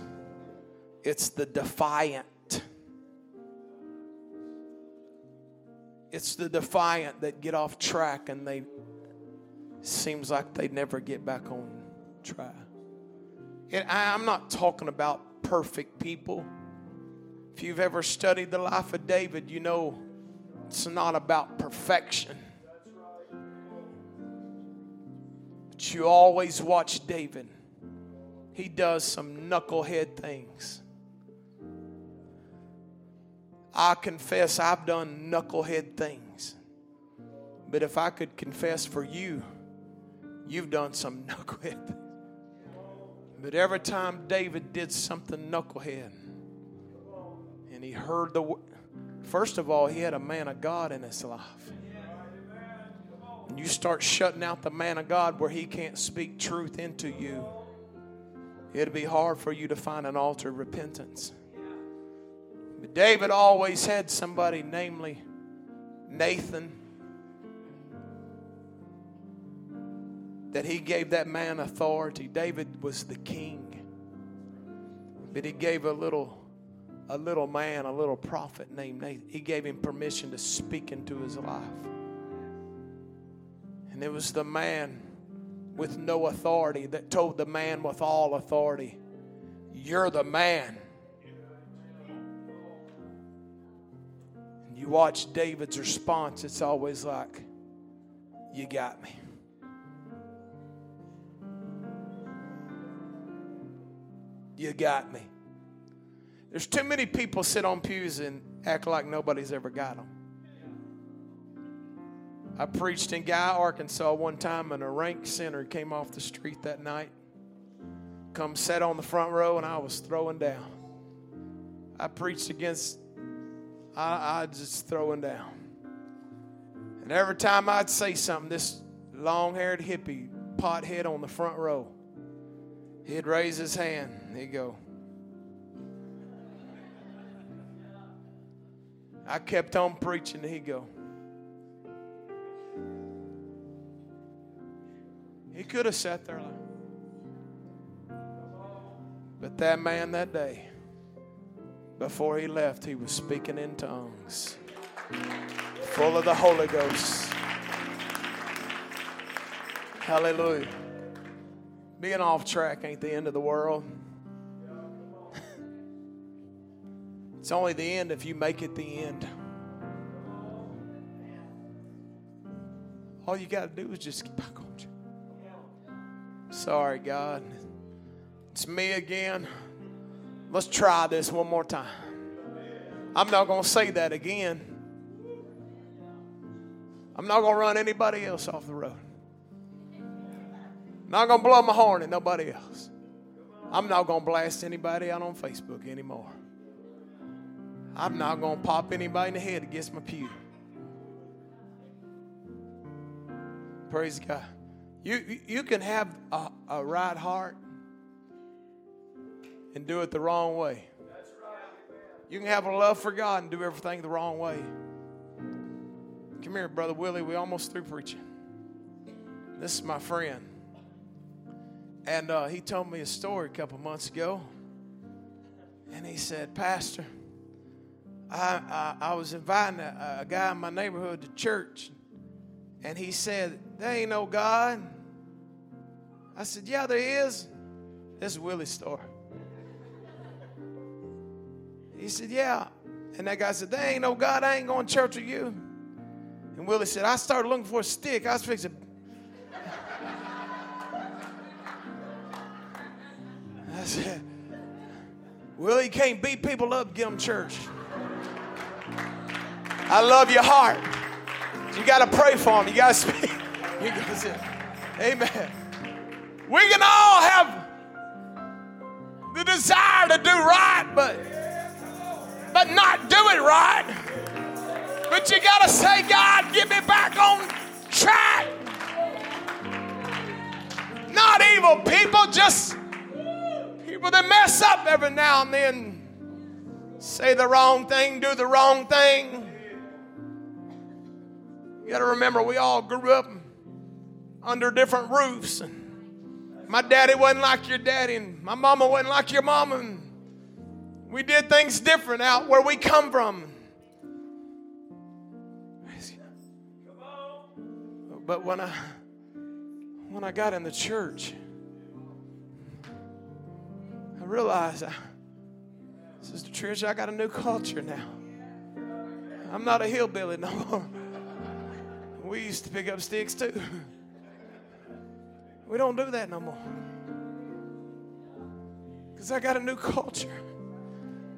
it's the defiant. It's the defiant that get off track and they seems like they never get back on track. And I'm not talking about perfect people. If you've ever studied the life of David, you know it's not about perfection. But you always watch David. He does some knucklehead things. I confess I've done knucklehead things. But if I could confess for you, You've done some <laughs> knucklehead. But every time David did something knucklehead, and he heard the first of all, he had a man of God in his life. And you start shutting out the man of God where he can't speak truth into you, it'll be hard for you to find an altar of repentance. But David always had somebody, namely Nathan that he gave that man authority. David was the king, but he gave a little a little man, a little prophet named Nathan. He gave him permission to speak into his life. And it was the man with no authority that told the man with all authority, You're the man. And you watch David's response, it's always like, You got me. You got me. There's too many people sit on pews and act like nobody's ever got them. I preached in Guy, Arkansas one time, and a rank sinner came off the street that night. Come sat on the front row, and I was throwing down. I preached against, I, I just throwing down. And every time I'd say something, this long haired hippie, pothead on the front row, he'd raise his hand. He'd go, I kept on preaching, he'd go, He could have sat there like. But that man that day, before he left, he was speaking in tongues, full of the Holy Ghost. Hallelujah. Being off track ain't the end of the world. It's only the end if you make it the end. All you got to do is just get back on track. Sorry, God. It's me again. Let's try this one more time. I'm not going to say that again. I'm not going to run anybody else off the road. Not going to blow my horn at nobody else. I'm not going to blast anybody out on Facebook anymore. I'm not going to pop anybody in the head against my pew. Praise God. You, you can have a, a right heart and do it the wrong way. You can have a love for God and do everything the wrong way. Come here, Brother Willie. We almost through preaching. This is my friend. And uh, he told me a story a couple months ago. And he said, Pastor, I, I, I was inviting a, a guy in my neighborhood to church. And he said, There ain't no God. I said, Yeah, there is. This is Willie's story. He said, Yeah. And that guy said, There ain't no God. I ain't going to church with you. And Willie said, I started looking for a stick. I was fixing. I said, Willie can't beat people up, get them church. I love your heart. You got to pray for them. You got to speak. <laughs> You got Amen. We can all have the desire to do right, but but not do it right. But you got to say, God, get me back on track. Not evil people, just people that mess up every now and then. Say the wrong thing, do the wrong thing. You got to remember, we all grew up under different roofs. And my daddy wasn't like your daddy, and my mama wasn't like your mama. And we did things different out where we come from. But when I when I got in the church, I realized I, uh, Sister Trish, I got a new culture now. I'm not a hillbilly no more. We used to pick up sticks too. We don't do that no more. Because I got a new culture.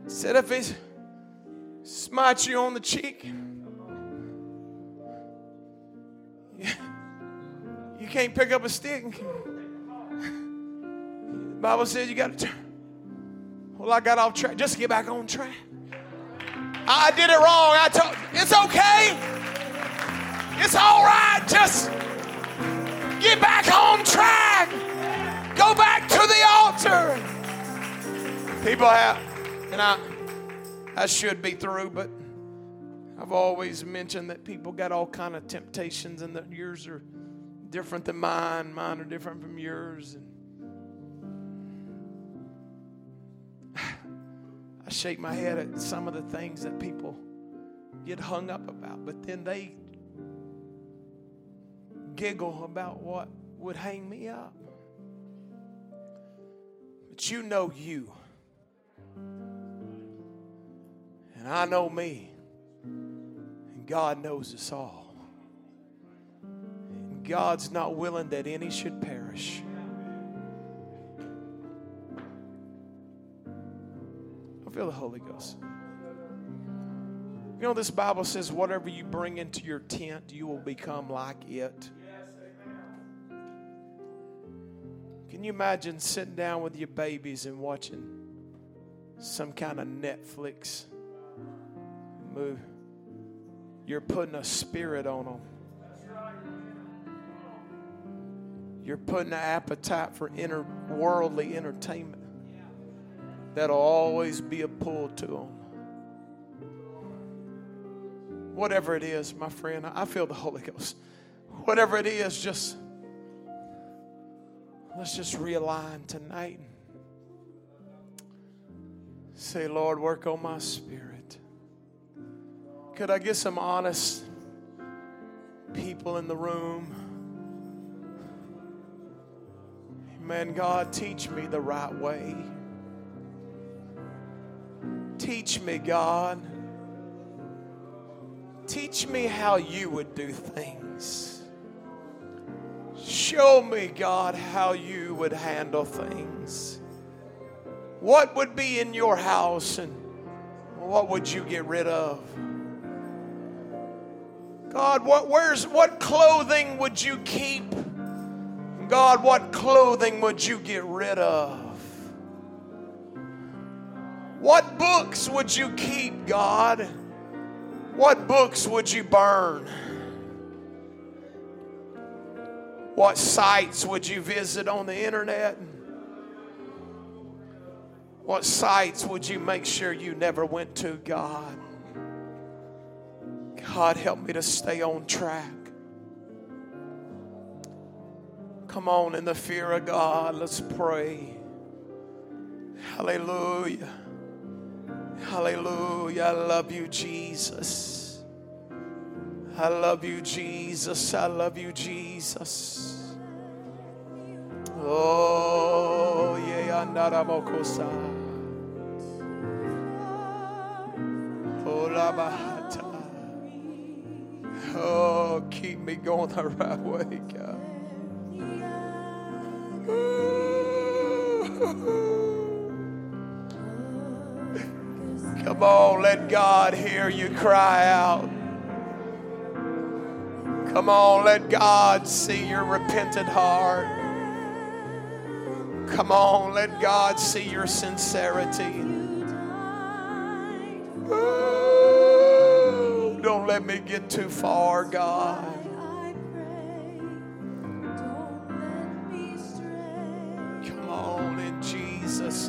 Said if he smites you on the cheek, you, you can't pick up a stick. The Bible says you got to turn. Well, I got off track. Just get back on track. I did it wrong. I told it's okay. It's all right. Just Get back on track. Go back to the altar. People have, and I, I should be through, but I've always mentioned that people got all kind of temptations, and that yours are different than mine. Mine are different from yours, and I shake my head at some of the things that people get hung up about, but then they giggle about what would hang me up. But you know you. And I know me. And God knows us all. And God's not willing that any should perish. Feel the Holy Ghost. You know, this Bible says, whatever you bring into your tent, you will become like it. Can you imagine sitting down with your babies and watching some kind of Netflix move? You're putting a spirit on them. You're putting an appetite for inner worldly entertainment that'll always be a pull to them. Whatever it is, my friend, I feel the Holy Ghost. Whatever it is, just let's just realign tonight. Say, Lord, work on my spirit. Could I get some honest people in the room? Man, God, teach me the right way. Teach me, God. Teach me how you would do things. Show me, God, how you would handle things. What would be in your house and what would you get rid of? God, what where's what clothing would you keep? God, what clothing would you get rid of? What books would you keep, God? What books would you burn? What sites would you visit on the internet? What sites would you make sure you never went to, God? God, help me to stay on track. Come on, in the fear of God, let's pray. Hallelujah. Hallelujah. I love you, Jesus. I love you, Jesus. I love you, Jesus. Oh, yeah, andaramokosa. Oh, labahata. Oh, keep me going the right way, God. <laughs> Come on, let God hear you cry out. Come on, let God see your repentant heart. Come on, let God see your sincerity. Ooh, don't let me get too far, God. Come on, in Jesus'